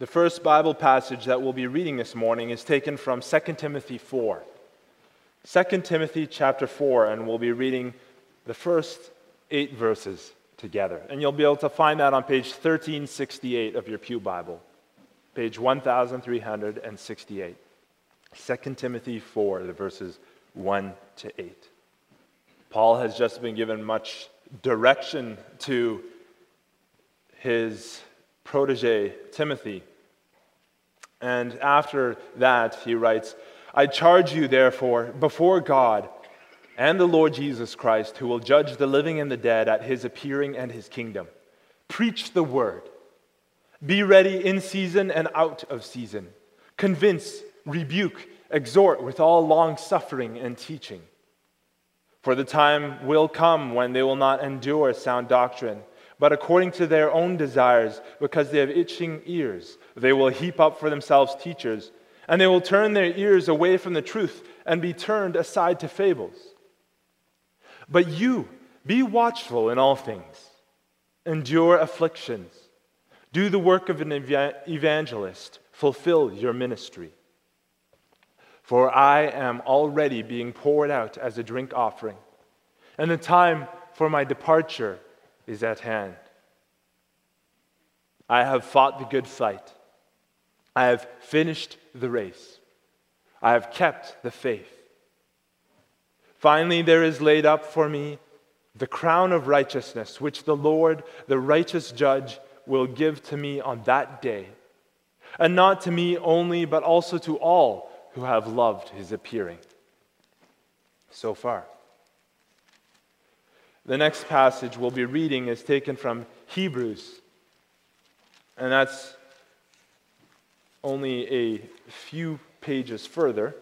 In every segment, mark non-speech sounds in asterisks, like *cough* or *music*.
The first Bible passage that we'll be reading this morning is taken from 2 Timothy 4. 2 Timothy chapter 4, and we'll be reading the first eight verses together. And you'll be able to find that on page 1368 of your Pew Bible, page 1368. 2 Timothy 4, the verses 1 to 8. Paul has just been given much direction to his protege, Timothy. And after that, he writes, I charge you, therefore, before God and the Lord Jesus Christ, who will judge the living and the dead at his appearing and his kingdom. Preach the word. Be ready in season and out of season. Convince, rebuke, exhort with all long suffering and teaching. For the time will come when they will not endure sound doctrine, but according to their own desires, because they have itching ears, they will heap up for themselves teachers, and they will turn their ears away from the truth and be turned aside to fables. But you, be watchful in all things, endure afflictions, do the work of an evangelist, fulfill your ministry. For I am already being poured out as a drink offering, and the time for my departure is at hand. I have fought the good fight. I have finished the race. I have kept the faith. Finally, there is laid up for me the crown of righteousness, which the Lord, the righteous judge, will give to me on that day. And not to me only, but also to all who have loved his appearing. So far. The next passage we'll be reading is taken from Hebrews, and that's only a few pages further.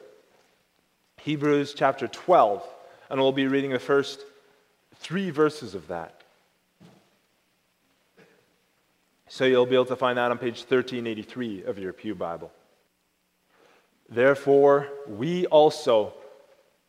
Hebrews chapter 12, and we'll be reading the first three verses of that. So you'll be able to find that on page 1383 of your Pew Bible. Therefore, we also,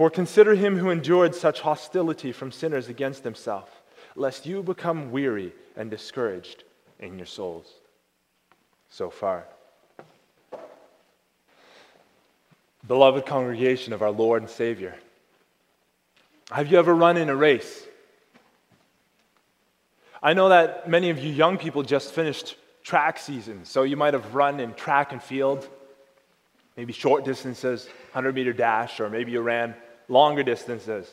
For consider him who endured such hostility from sinners against himself, lest you become weary and discouraged in your souls. So far. Beloved congregation of our Lord and Savior, have you ever run in a race? I know that many of you young people just finished track season, so you might have run in track and field, maybe short distances, 100 meter dash, or maybe you ran longer distances.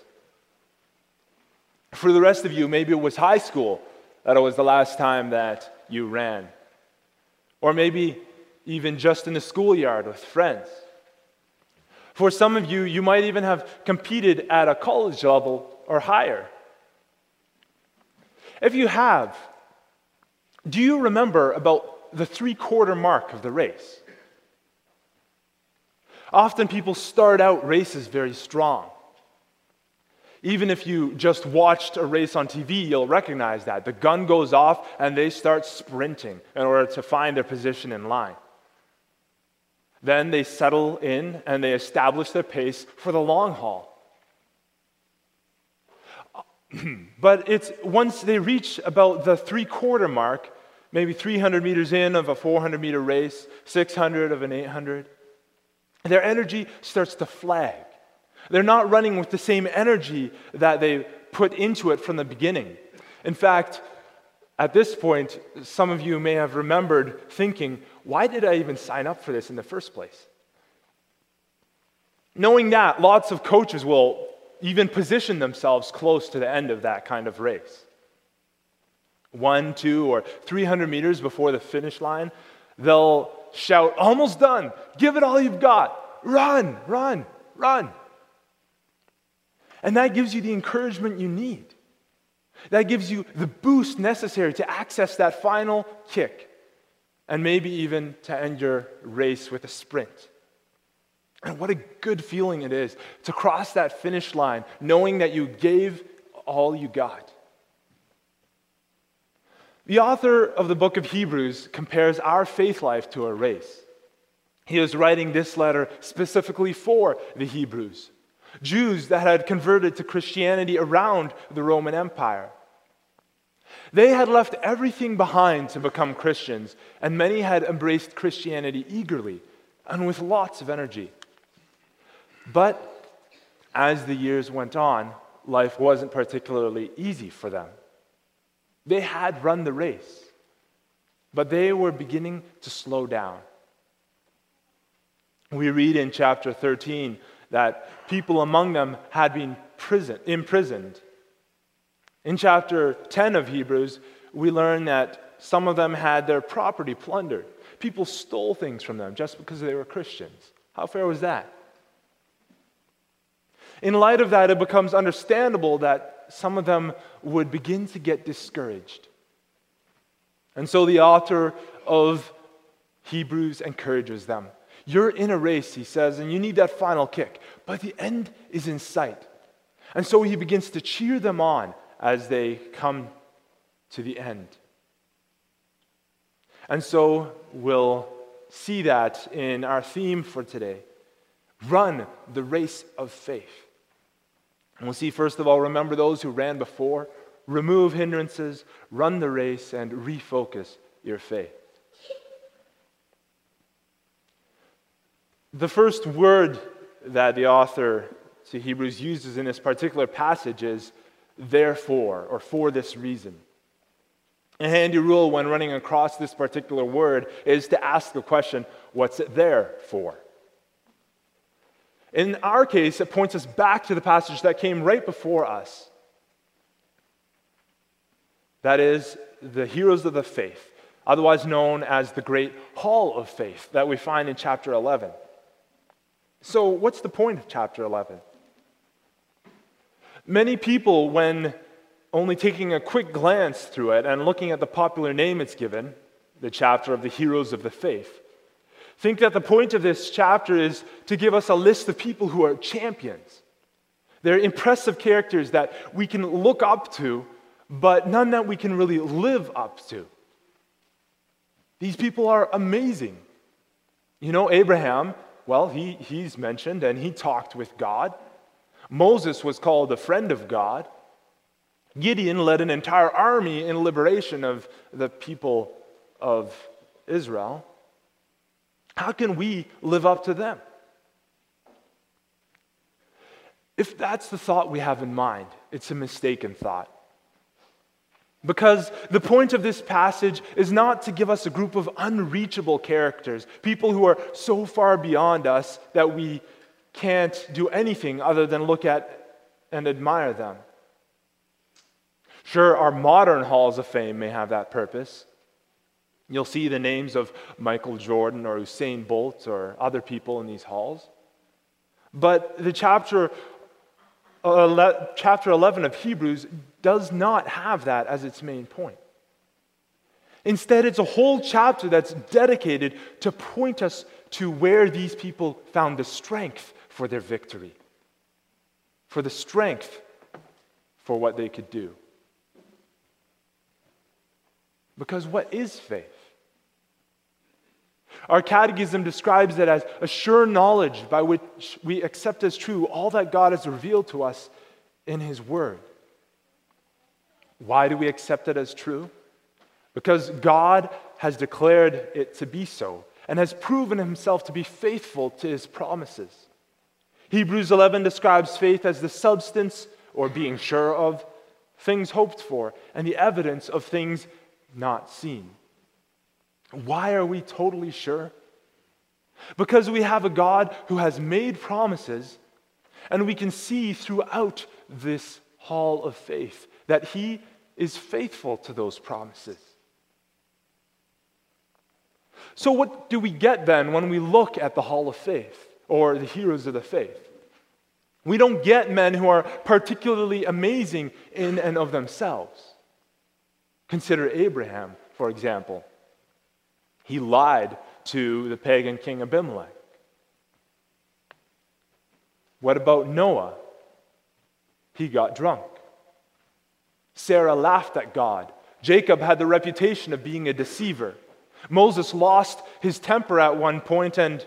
For the rest of you, maybe it was high school that it was the last time that you ran. Or maybe even just in the schoolyard with friends. For some of you, you might even have competed at a college level or higher. If you have, do you remember about the three quarter mark of the race? Often people start out races very strong. Even if you just watched a race on TV, you'll recognize that. The gun goes off and they start sprinting in order to find their position in line. Then they settle in and they establish their pace for the long haul. *clears throat* but it's once they reach about the three quarter mark, maybe 300 meters in of a 400 meter race, 600 of an 800, their energy starts to flag. They're not running with the same energy that they put into it from the beginning. In fact, at this point, some of you may have remembered thinking, why did I even sign up for this in the first place? Knowing that, lots of coaches will even position themselves close to the end of that kind of race. One, two, or 300 meters before the finish line, they'll shout, Almost done. Give it all you've got. Run, run, run. And that gives you the encouragement you need. That gives you the boost necessary to access that final kick. and maybe even to end your race with a sprint. And what a good feeling it is to cross that finish line knowing that you gave all you got. The author of the book of Hebrews compares our faith life to a race. He is writing this letter specifically for the Hebrews, Jews that had converted to Christianity around the Roman Empire. They had left everything behind to become Christians, and many had embraced Christianity eagerly and with lots of energy. But as the years went on, life wasn't particularly easy for them. They had run the race, but they were beginning to slow down. We read in chapter 13 that people among them had been prison, imprisoned. In chapter 10 of Hebrews, we learn that some of them had their property plundered. People stole things from them just because they were Christians. How fair was that? In light of that, it becomes understandable that some of them would begin to get discouraged. And so the author of Hebrews encourages them. You're in a race, he says, and you need that final kick, but the end is in sight. And so he begins to cheer them on as they come to the end. And so we'll see that in our theme for today run the race of faith. And we'll see, first of all, remember those who ran before, remove hindrances, run the race, and refocus your faith. The first word that the author to Hebrews uses in this particular passage is therefore, or for this reason. A handy rule when running across this particular word is to ask the question, what's it there for? In our case, it points us back to the passage that came right before us. That is, the heroes of the faith, otherwise known as the great hall of faith that we find in chapter 11. So, what's the point of chapter 11? Many people, when only taking a quick glance through it and looking at the popular name it's given, the chapter of the heroes of the faith, think that the point of this chapter is to give us a list of people who are champions. They're impressive characters that we can look up to, but none that we can really live up to. These people are amazing. You know, Abraham, well, he, he's mentioned and he talked with God. Moses was called a friend of God. Gideon led an entire army in liberation of the people of Israel. How can we live up to them? If that's the thought we have in mind, it's a mistaken thought. Because the point of this passage is not to give us a group of unreachable characters, people who are so far beyond us that we can't do anything other than look at and admire them. Sure, our modern halls of fame may have that purpose. You'll see the names of Michael Jordan or Usain Bolt or other people in these halls. But the chapter, chapter 11 of Hebrews does not have that as its main point. Instead, it's a whole chapter that's dedicated to point us to where these people found the strength for their victory, for the strength for what they could do. Because what is faith? Our catechism describes it as a sure knowledge by which we accept as true all that God has revealed to us in His Word. Why do we accept it as true? Because God has declared it to be so and has proven Himself to be faithful to His promises. Hebrews 11 describes faith as the substance or being sure of things hoped for and the evidence of things not seen. Why are we totally sure? Because we have a God who has made promises, and we can see throughout this hall of faith that He is faithful to those promises. So, what do we get then when we look at the hall of faith or the heroes of the faith? We don't get men who are particularly amazing in and of themselves. Consider Abraham, for example. He lied to the pagan king Abimelech. What about Noah? He got drunk. Sarah laughed at God. Jacob had the reputation of being a deceiver. Moses lost his temper at one point and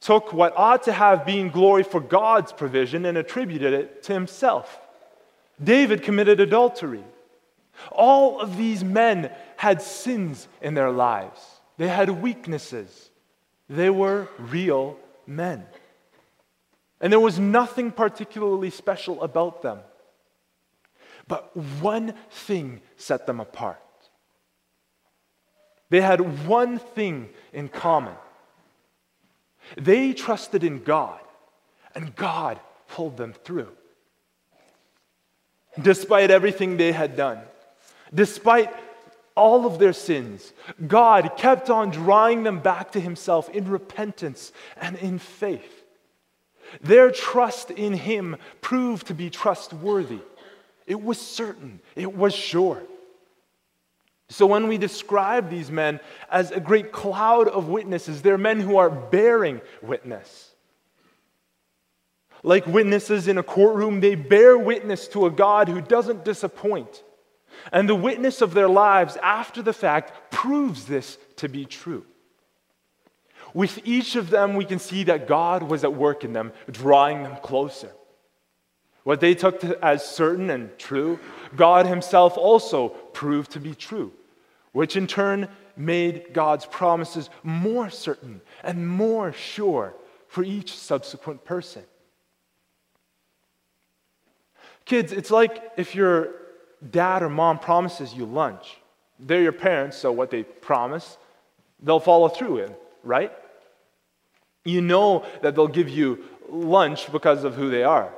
took what ought to have been glory for God's provision and attributed it to himself. David committed adultery. All of these men had sins in their lives, they had weaknesses. They were real men. And there was nothing particularly special about them. But one thing set them apart. They had one thing in common. They trusted in God, and God pulled them through. Despite everything they had done, despite all of their sins, God kept on drawing them back to Himself in repentance and in faith. Their trust in Him proved to be trustworthy. It was certain, it was sure. So when we describe these men as a great cloud of witnesses, they're men who are bearing witness. Like witnesses in a courtroom, they bear witness to a God who doesn't disappoint. And the witness of their lives after the fact proves this to be true. With each of them, we can see that God was at work in them, drawing them closer. What they took as certain and true, God Himself also proved to be true, which in turn made God's promises more certain and more sure for each subsequent person. Kids, it's like if your dad or mom promises you lunch. They're your parents, so what they promise, they'll follow through with, right? You know that they'll give you lunch because of who they are.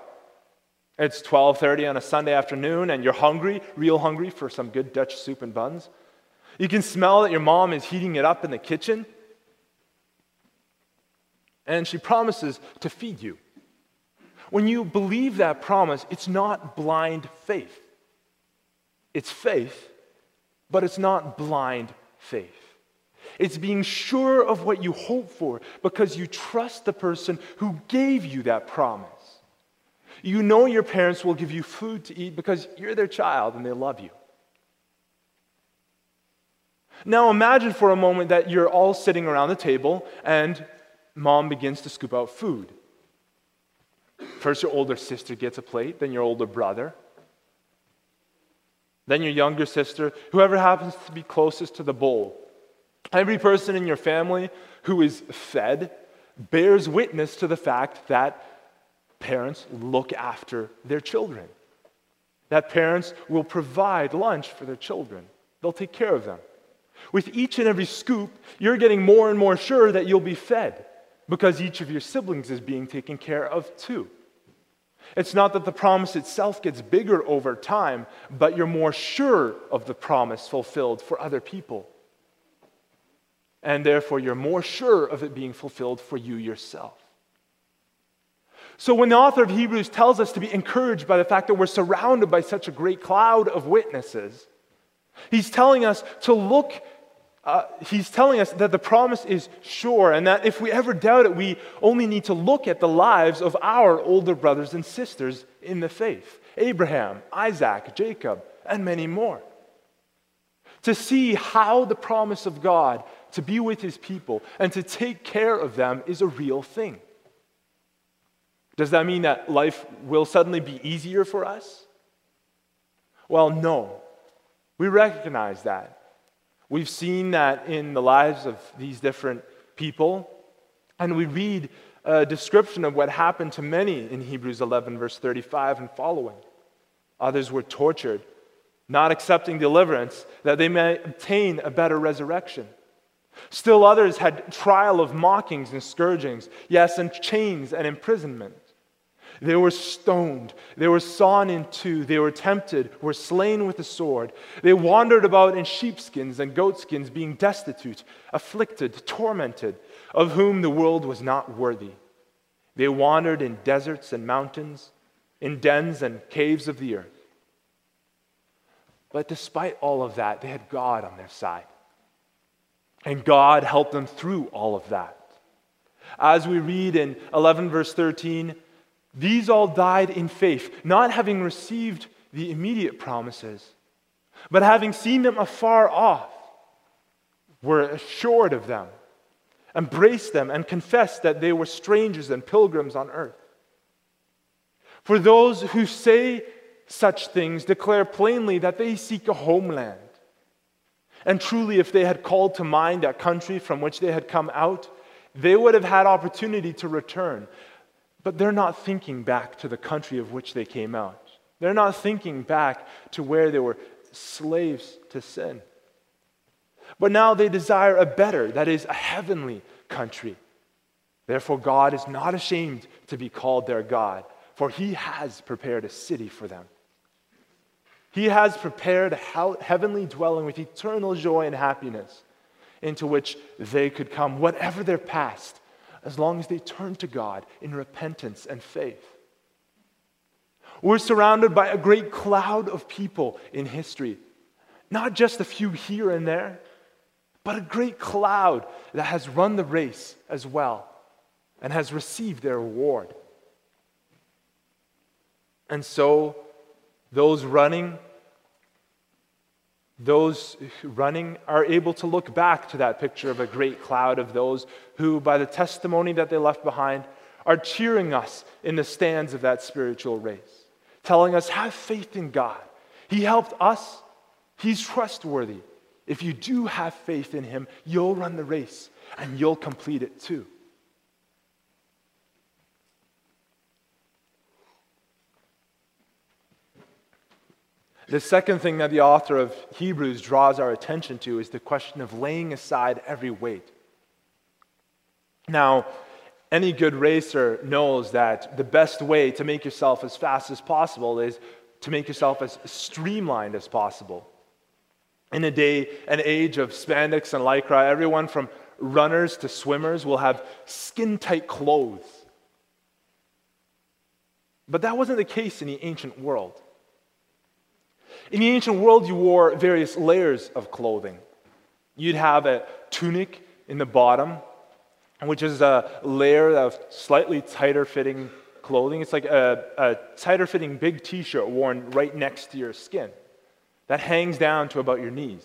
It's 12:30 on a Sunday afternoon and you're hungry, real hungry for some good Dutch soup and buns. You can smell that your mom is heating it up in the kitchen. And she promises to feed you. When you believe that promise, it's not blind faith. It's faith, but it's not blind faith. It's being sure of what you hope for because you trust the person who gave you that promise. You know your parents will give you food to eat because you're their child and they love you. Now imagine for a moment that you're all sitting around the table and mom begins to scoop out food. First, your older sister gets a plate, then your older brother, then your younger sister, whoever happens to be closest to the bowl. Every person in your family who is fed bears witness to the fact that parents look after their children, that parents will provide lunch for their children, they'll take care of them. With each and every scoop, you're getting more and more sure that you'll be fed because each of your siblings is being taken care of too. It's not that the promise itself gets bigger over time, but you're more sure of the promise fulfilled for other people. And therefore, you're more sure of it being fulfilled for you yourself. So, when the author of Hebrews tells us to be encouraged by the fact that we're surrounded by such a great cloud of witnesses, he's telling us to look uh, he's telling us that the promise is sure, and that if we ever doubt it, we only need to look at the lives of our older brothers and sisters in the faith Abraham, Isaac, Jacob, and many more. To see how the promise of God to be with his people and to take care of them is a real thing. Does that mean that life will suddenly be easier for us? Well, no. We recognize that. We've seen that in the lives of these different people. And we read a description of what happened to many in Hebrews 11, verse 35 and following. Others were tortured, not accepting deliverance, that they may obtain a better resurrection. Still others had trial of mockings and scourgings, yes, and chains and imprisonment. They were stoned. They were sawn in two. They were tempted, were slain with the sword. They wandered about in sheepskins and goatskins, being destitute, afflicted, tormented, of whom the world was not worthy. They wandered in deserts and mountains, in dens and caves of the earth. But despite all of that, they had God on their side. And God helped them through all of that. As we read in 11, verse 13, these all died in faith, not having received the immediate promises, but having seen them afar off, were assured of them, embraced them, and confessed that they were strangers and pilgrims on earth. For those who say such things declare plainly that they seek a homeland. And truly, if they had called to mind that country from which they had come out, they would have had opportunity to return. But they're not thinking back to the country of which they came out. They're not thinking back to where they were slaves to sin. But now they desire a better, that is, a heavenly country. Therefore, God is not ashamed to be called their God, for he has prepared a city for them. He has prepared a heavenly dwelling with eternal joy and happiness into which they could come, whatever their past, as long as they turn to God in repentance and faith. We're surrounded by a great cloud of people in history, not just a few here and there, but a great cloud that has run the race as well and has received their reward. And so, those running, those running are able to look back to that picture of a great cloud of those who, by the testimony that they left behind, are cheering us in the stands of that spiritual race, telling us, have faith in God. He helped us, He's trustworthy. If you do have faith in Him, you'll run the race and you'll complete it too. The second thing that the author of Hebrews draws our attention to is the question of laying aside every weight. Now, any good racer knows that the best way to make yourself as fast as possible is to make yourself as streamlined as possible. In a day and age of spandex and lycra, everyone from runners to swimmers will have skin tight clothes. But that wasn't the case in the ancient world. In the ancient world, you wore various layers of clothing. You'd have a tunic in the bottom, which is a layer of slightly tighter fitting clothing. It's like a, a tighter fitting big t shirt worn right next to your skin that hangs down to about your knees.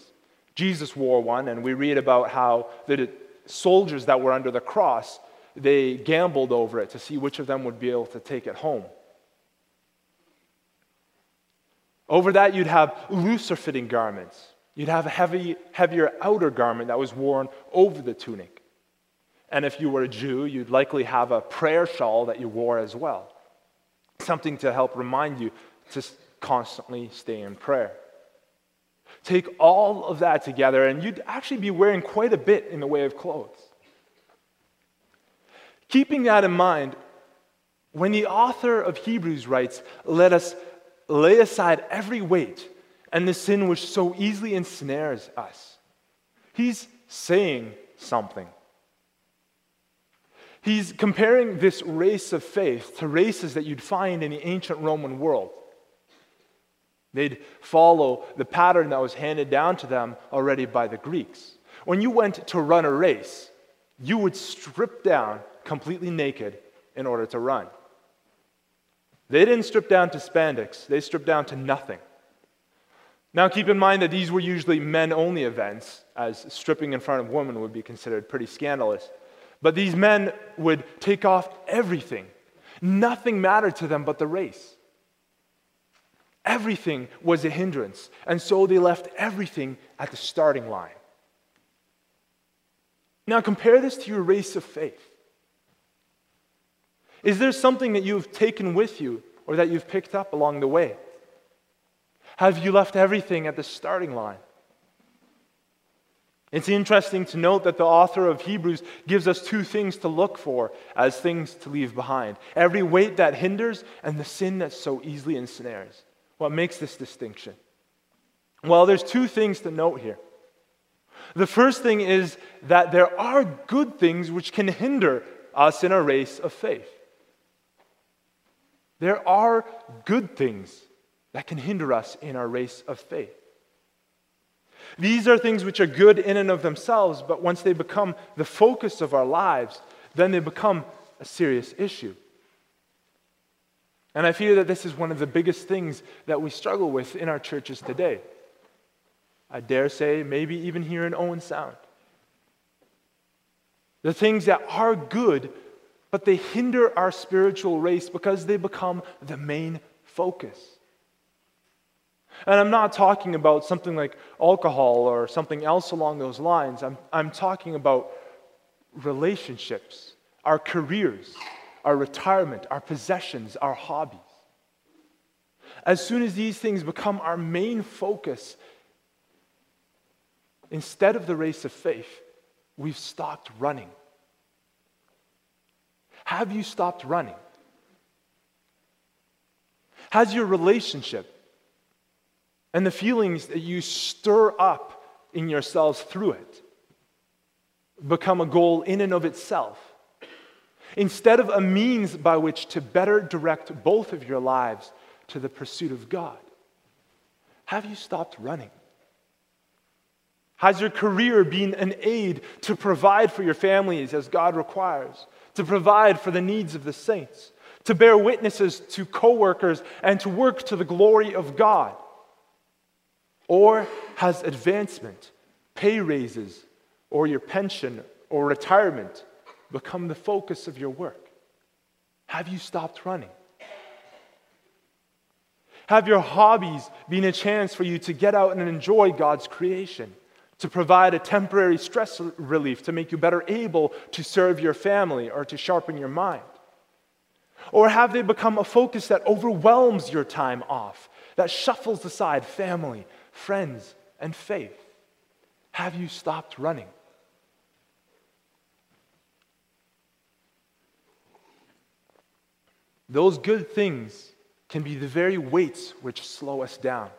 Jesus wore one, and we read about how the soldiers that were under the cross they gambled over it to see which of them would be able to take it home. Over that, you'd have looser fitting garments. You'd have a heavy, heavier outer garment that was worn over the tunic. And if you were a Jew, you'd likely have a prayer shawl that you wore as well, something to help remind you to constantly stay in prayer. Take all of that together, and you'd actually be wearing quite a bit in the way of clothes. Keeping that in mind, when the author of Hebrews writes, Let us lay aside every weight and the sin which so easily ensnares us. He's saying something. He's comparing this race of faith to races that you'd find in the ancient Roman world. They'd follow the pattern that was handed down to them already by the Greeks. When you went to run a race, you would strip down completely naked in order to run. They didn't strip down to spandex, they stripped down to nothing. Now, keep in mind that these were usually men only events, as stripping in front of women would be considered pretty scandalous. But these men would take off everything. Nothing mattered to them but the race. Everything was a hindrance, and so they left everything at the starting line. Now, compare this to your race of faith. Is there something that you've taken with you or that you've picked up along the way? Have you left everything at the starting line? It's interesting to note that the author of Hebrews gives us two things to look for as things to leave behind every weight that hinders and the sin that so easily ensnares. What makes this distinction? Well, there's two things to note here. The first thing is that there are good things which can hinder us in a race of faith. There are good things that can hinder us in our race of faith. These are things which are good in and of themselves, but once they become the focus of our lives, then they become a serious issue. And I fear that this is one of the biggest things that we struggle with in our churches today. I dare say, maybe even here in Owen Sound. The things that are good, but they hinder our spiritual race because they become the main focus. And I'm not talking about something like alcohol or something else along those lines. I'm, I'm talking about relationships, our careers, our retirement, our possessions, our hobbies. As soon as these things become our main focus, instead of the race of faith, we've stopped running. Have you stopped running? Has your relationship and the feelings that you stir up in yourselves through it become a goal in and of itself? instead of a means by which to better direct both of your lives to the pursuit of God? Have you stopped running? Has your career been an aid to provide for your families as God requires, to provide for the needs of the saints, to bear witnesses to coworkers and to work to the glory of God? Or has advancement, pay raises, or your pension or retirement become the focus of your work? Have you stopped running? Have your hobbies been a chance for you to get out and enjoy God's creation, to provide a temporary stress relief to make you better able to serve your family or to sharpen your mind? Or have they become a focus that overwhelms your time off, that shuffles aside family, friends, and faith? Have you stopped running? Those good things can be the very weights which slow us down.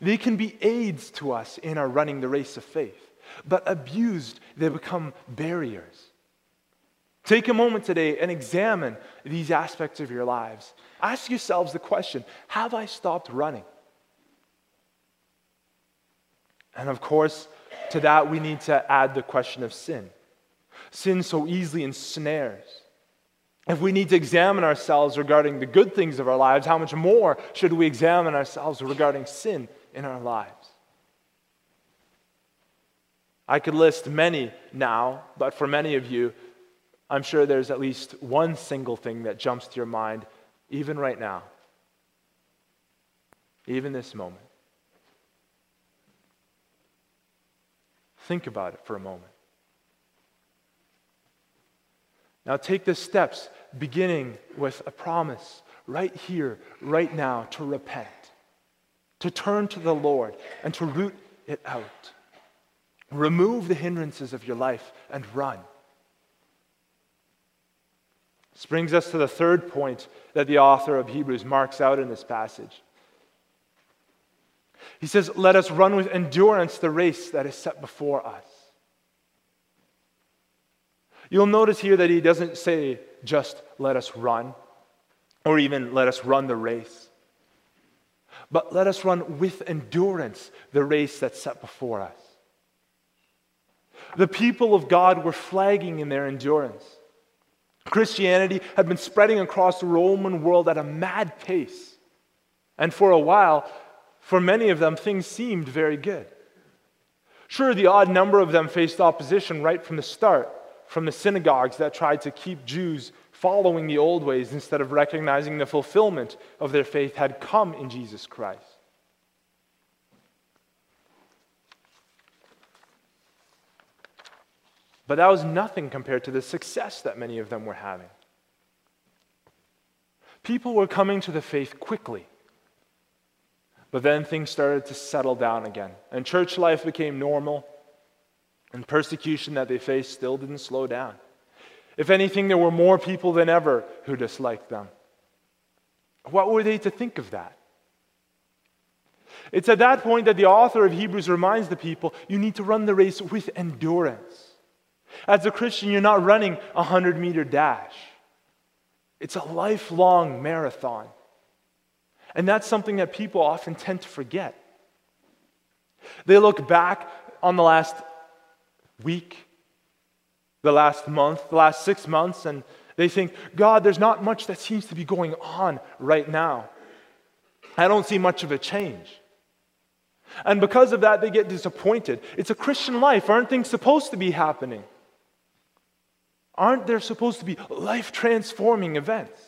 They can be aids to us in our running the race of faith, but abused, they become barriers. Take a moment today and examine these aspects of your lives. Ask yourselves the question Have I stopped running? And of course, to that we need to add the question of sin. Sin so easily ensnares. If we need to examine ourselves regarding the good things of our lives, how much more should we examine ourselves regarding sin in our lives? I could list many now, but for many of you, I'm sure there's at least one single thing that jumps to your mind, even right now, even this moment. Think about it for a moment. Now take the steps, beginning with a promise right here, right now, to repent, to turn to the Lord, and to root it out. Remove the hindrances of your life and run. This brings us to the third point that the author of Hebrews marks out in this passage. He says, Let us run with endurance the race that is set before us. You'll notice here that he doesn't say just let us run or even let us run the race, but let us run with endurance the race that's set before us. The people of God were flagging in their endurance. Christianity had been spreading across the Roman world at a mad pace. And for a while, for many of them, things seemed very good. Sure, the odd number of them faced opposition right from the start from the synagogues that tried to keep Jews following the old ways instead of recognizing the fulfillment of their faith had come in Jesus Christ. But that was nothing compared to the success that many of them were having. People were coming to the faith quickly. But then things started to settle down again, and church life became normal. And persecution that they faced still didn't slow down. If anything, there were more people than ever who disliked them. What were they to think of that? It's at that point that the author of Hebrews reminds the people you need to run the race with endurance. As a Christian, you're not running a 100 meter dash, it's a lifelong marathon. And that's something that people often tend to forget. They look back on the last week, the last month, the last six months, and they think, God, there's not much that seems to be going on right now. I don't see much of a change. And because of that, they get disappointed. It's a Christian life. Aren't things supposed to be happening? Aren't there supposed to be life transforming events?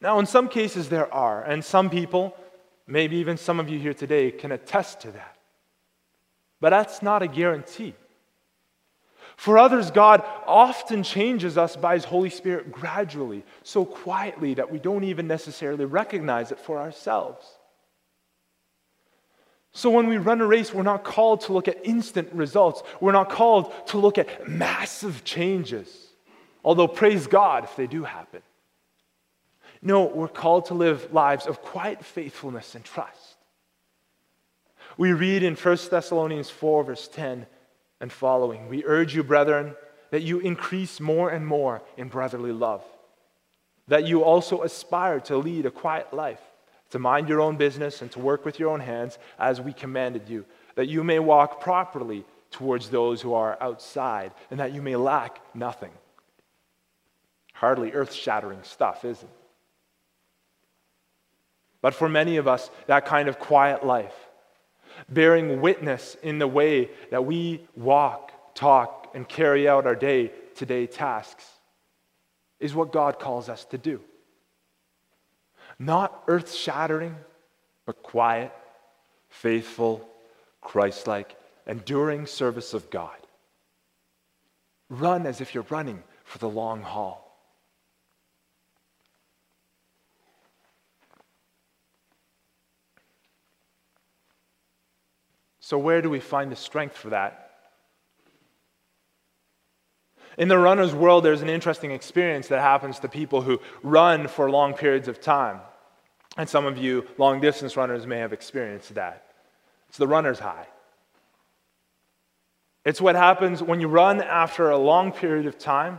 Now, in some cases, there are, and some people, maybe even some of you here today, can attest to that. But that's not a guarantee. For others, God often changes us by His Holy Spirit gradually, so quietly that we don't even necessarily recognize it for ourselves. So when we run a race, we're not called to look at instant results. We're not called to look at massive changes, although praise God if they do happen. No, we're called to live lives of quiet faithfulness and trust. We read in 1 Thessalonians 4, verse 10 and following We urge you, brethren, that you increase more and more in brotherly love, that you also aspire to lead a quiet life, to mind your own business and to work with your own hands as we commanded you, that you may walk properly towards those who are outside, and that you may lack nothing. Hardly earth shattering stuff, is it? But for many of us, that kind of quiet life, bearing witness in the way that we walk, talk, and carry out our day to day tasks, is what God calls us to do. Not earth shattering, but quiet, faithful, Christ like, enduring service of God. Run as if you're running for the long haul. So, where do we find the strength for that? In the runner's world, there's an interesting experience that happens to people who run for long periods of time. And some of you long distance runners may have experienced that. It's the runner's high. It's what happens when you run after a long period of time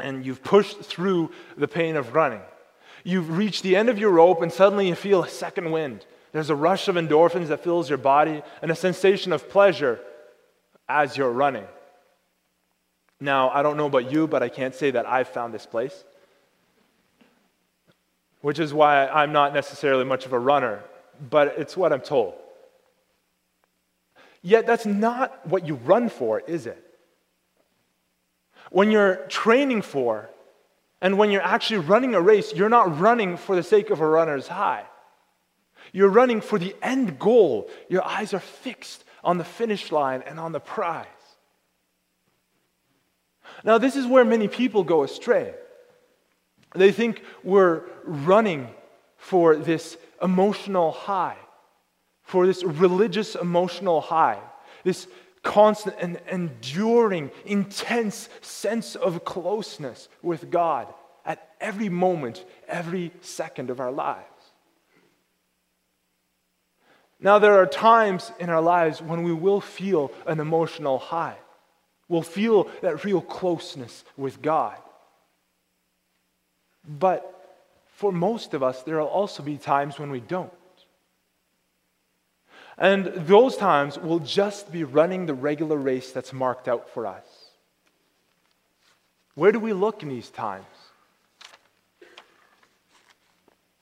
and you've pushed through the pain of running. You've reached the end of your rope and suddenly you feel a second wind. There's a rush of endorphins that fills your body and a sensation of pleasure as you're running. Now, I don't know about you, but I can't say that I've found this place, which is why I'm not necessarily much of a runner, but it's what I'm told. Yet, that's not what you run for, is it? When you're training for and when you're actually running a race, you're not running for the sake of a runner's high. You're running for the end goal. Your eyes are fixed on the finish line and on the prize. Now, this is where many people go astray. They think we're running for this emotional high, for this religious emotional high, this constant and enduring, intense sense of closeness with God at every moment, every second of our lives. Now, there are times in our lives when we will feel an emotional high. We'll feel that real closeness with God. But for most of us, there will also be times when we don't. And those times will just be running the regular race that's marked out for us. Where do we look in these times?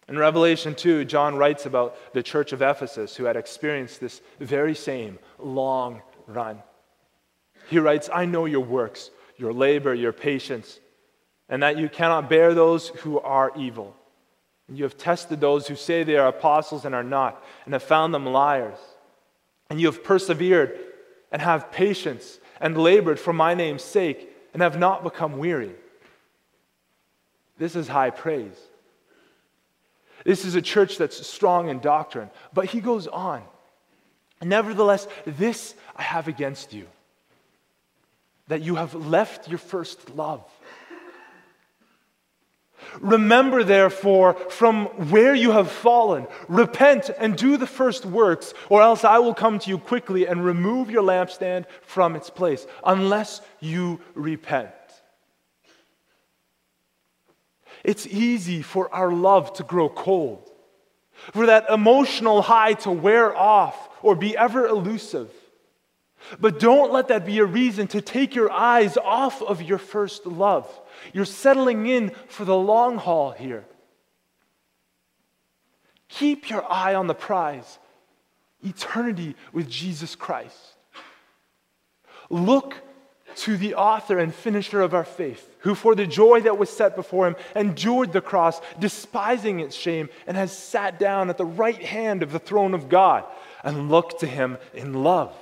In Revelation 2, John writes about the church of Ephesus who had experienced this very same long run. He writes, I know your works, your labor, your patience, and that you cannot bear those who are evil. You have tested those who say they are apostles and are not, and have found them liars. And you have persevered and have patience and labored for my name's sake and have not become weary. This is high praise. This is a church that's strong in doctrine. But he goes on. Nevertheless, this I have against you that you have left your first love. Remember, therefore, from where you have fallen, repent and do the first works, or else I will come to you quickly and remove your lampstand from its place, unless you repent. It's easy for our love to grow cold. for that emotional high to wear off or be ever elusive. But don't let that be a reason to take your eyes off of your first love. You're settling in for the long haul here. Keep your eye on the prize eternity with Jesus Christ. Look to the author and finisher of our faith, who for the joy that was set before him endured the cross, despising its shame, and has sat down at the right hand of the throne of God, and look to him in love.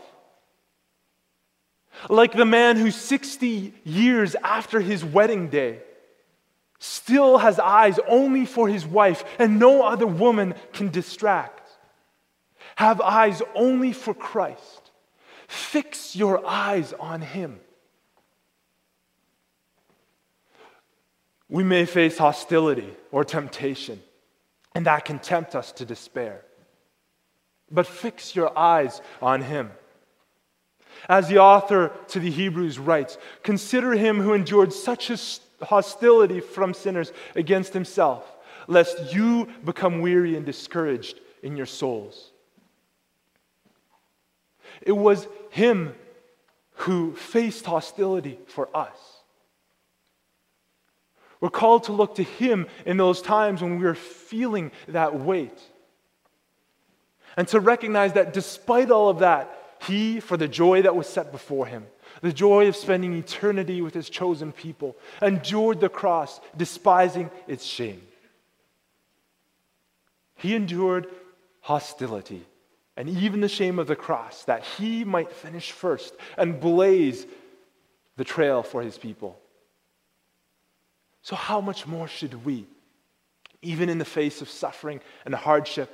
Like the man who 60 years after his wedding day still has eyes only for his wife and no other woman can distract. Have eyes only for Christ. Fix your eyes on him. We may face hostility or temptation, and that can tempt us to despair. But fix your eyes on him. As the author to the Hebrews writes, consider him who endured such hostility from sinners against himself, lest you become weary and discouraged in your souls. It was him who faced hostility for us. We're called to look to him in those times when we are feeling that weight. And to recognize that despite all of that, he, for the joy that was set before him, the joy of spending eternity with his chosen people, endured the cross, despising its shame. He endured hostility and even the shame of the cross that he might finish first and blaze the trail for his people. So, how much more should we, even in the face of suffering and hardship,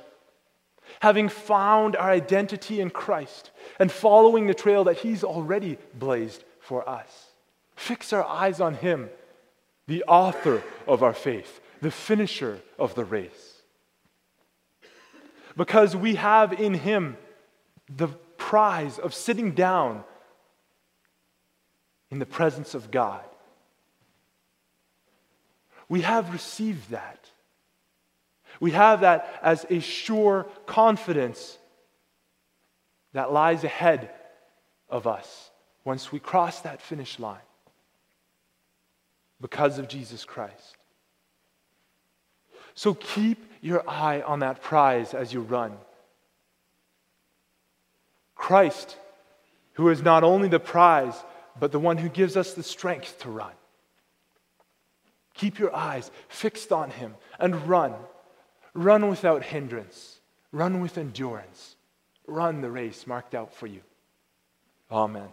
having found our identity in Christ and following the trail that He's already blazed for us. Fix our eyes on Him, the author of our faith, the finisher of the race. Because we have in Him the prize of sitting down in the presence of God. We have received that. We have that as a sure confidence that lies ahead of us once we cross that finish line because of Jesus Christ. So keep your eye on that prize as you run. Christ, who is not only the prize, but the one who gives us the strength to run. Keep your eyes fixed on him and run. Run without hindrance. Run with endurance. Run the race marked out for you. Amen.